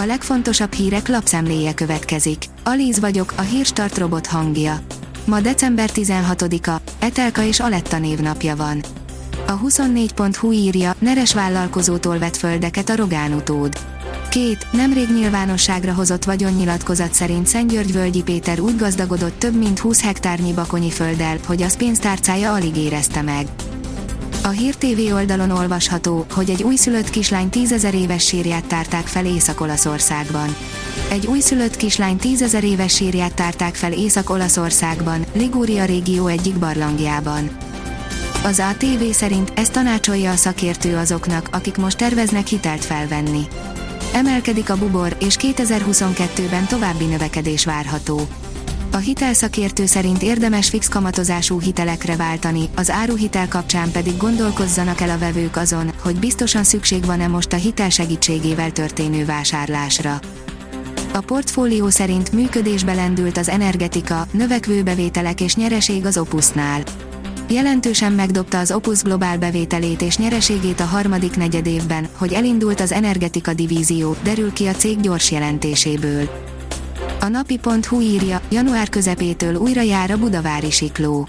A legfontosabb hírek lapszemléje következik. Alíz vagyok, a hírstart robot hangja. Ma december 16-a, Etelka és Aletta névnapja van. A 24.hu írja, neres vállalkozótól vett földeket a Rogán utód. Két, nemrég nyilvánosságra hozott vagyonnyilatkozat szerint Szentgyörgy Völgyi Péter úgy gazdagodott több mint 20 hektárnyi bakonyi földdel, hogy az pénztárcája alig érezte meg. A Hír TV oldalon olvasható, hogy egy újszülött kislány tízezer éves sírját tárták fel Észak-Olaszországban. Egy újszülött kislány tízezer éves sírját tárták fel Észak-Olaszországban, Ligúria régió egyik barlangjában. Az ATV szerint ez tanácsolja a szakértő azoknak, akik most terveznek hitelt felvenni. Emelkedik a bubor, és 2022-ben további növekedés várható. A hitelszakértő szerint érdemes fix kamatozású hitelekre váltani, az áruhitel kapcsán pedig gondolkozzanak el a vevők azon, hogy biztosan szükség van-e most a hitel segítségével történő vásárlásra. A portfólió szerint működésbe lendült az energetika, növekvő bevételek és nyereség az Opusnál. Jelentősen megdobta az Opus globál bevételét és nyereségét a harmadik negyedévben, hogy elindult az energetika divízió, derül ki a cég gyors jelentéséből. A napi.hu írja, január közepétől újra jár a budavári sikló.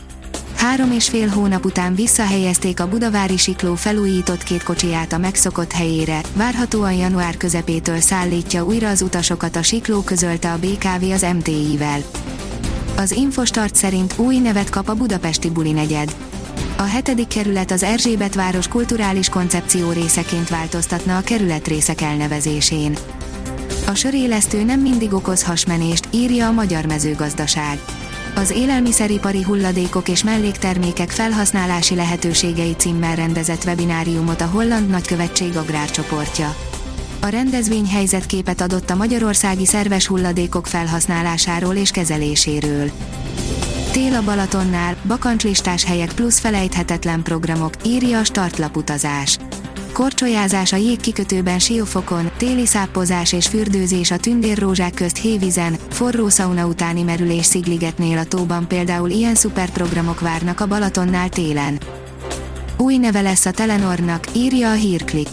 Három és fél hónap után visszahelyezték a budavári sikló felújított két kocsiját a megszokott helyére, várhatóan január közepétől szállítja újra az utasokat a sikló közölte a BKV az MTI-vel. Az Infostart szerint új nevet kap a budapesti buli negyed. A hetedik kerület az Erzsébet város kulturális koncepció részeként változtatna a kerületrészek elnevezésén. A sörélesztő nem mindig okoz hasmenést, írja a Magyar Mezőgazdaság. Az élelmiszeripari hulladékok és melléktermékek felhasználási lehetőségei címmel rendezett webináriumot a Holland Nagykövetség agrárcsoportja. A rendezvény helyzetképet adott a magyarországi szerves hulladékok felhasználásáról és kezeléséről. Tél a Balatonnál, bakancslistás helyek plusz felejthetetlen programok, írja a startlaputazás. Korcsolyázás a jégkikötőben Siófokon, téli szápozás és fürdőzés a tündérrózsák közt hévizen, forró szauna utáni merülés Szigligetnél a tóban például ilyen szuperprogramok várnak a Balatonnál télen. Új neve lesz a Telenornak, írja a hírklik.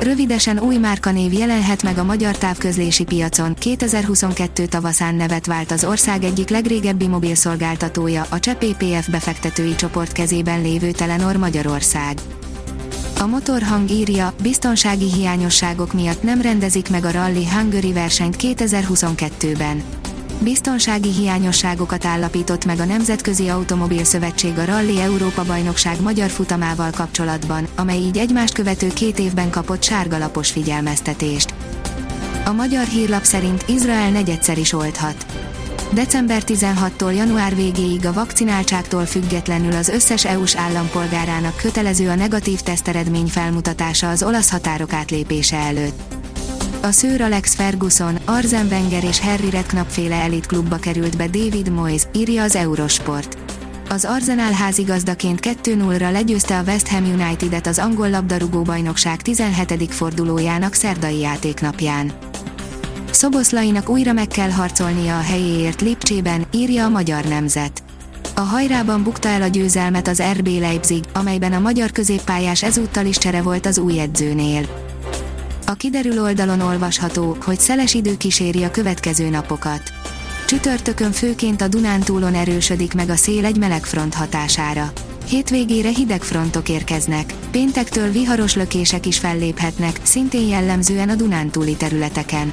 Rövidesen új márkanév jelenhet meg a magyar távközlési piacon, 2022 tavaszán nevet vált az ország egyik legrégebbi mobilszolgáltatója, a Cseh PPF befektetői csoport kezében lévő Telenor Magyarország. A motorhang írja, biztonsági hiányosságok miatt nem rendezik meg a Rally Hungary versenyt 2022-ben. Biztonsági hiányosságokat állapított meg a Nemzetközi Automobil Szövetség a Rally Európa bajnokság magyar futamával kapcsolatban, amely így egymást követő két évben kapott sárgalapos figyelmeztetést. A magyar hírlap szerint Izrael negyedszer is oldhat. December 16-tól január végéig a vakcináltságtól függetlenül az összes EU-s állampolgárának kötelező a negatív teszteredmény felmutatása az olasz határok átlépése előtt. A szőr Alex Ferguson, Arzen Wenger és Harry Redknapp féle elit klubba került be David Moyes, írja az Eurosport. Az Arsenal házigazdaként 2-0-ra legyőzte a West Ham United-et az angol labdarúgó bajnokság 17. fordulójának szerdai játéknapján. Szoboszlainak újra meg kell harcolnia a helyéért Lipcsében, írja a Magyar Nemzet. A hajrában bukta el a győzelmet az RB Leipzig, amelyben a magyar középpályás ezúttal is csere volt az új edzőnél. A kiderül oldalon olvasható, hogy szeles idő kíséri a következő napokat. Csütörtökön főként a Dunántúlon erősödik meg a szél egy meleg front hatására. Hétvégére hideg frontok érkeznek, péntektől viharos lökések is felléphetnek, szintén jellemzően a Dunántúli területeken.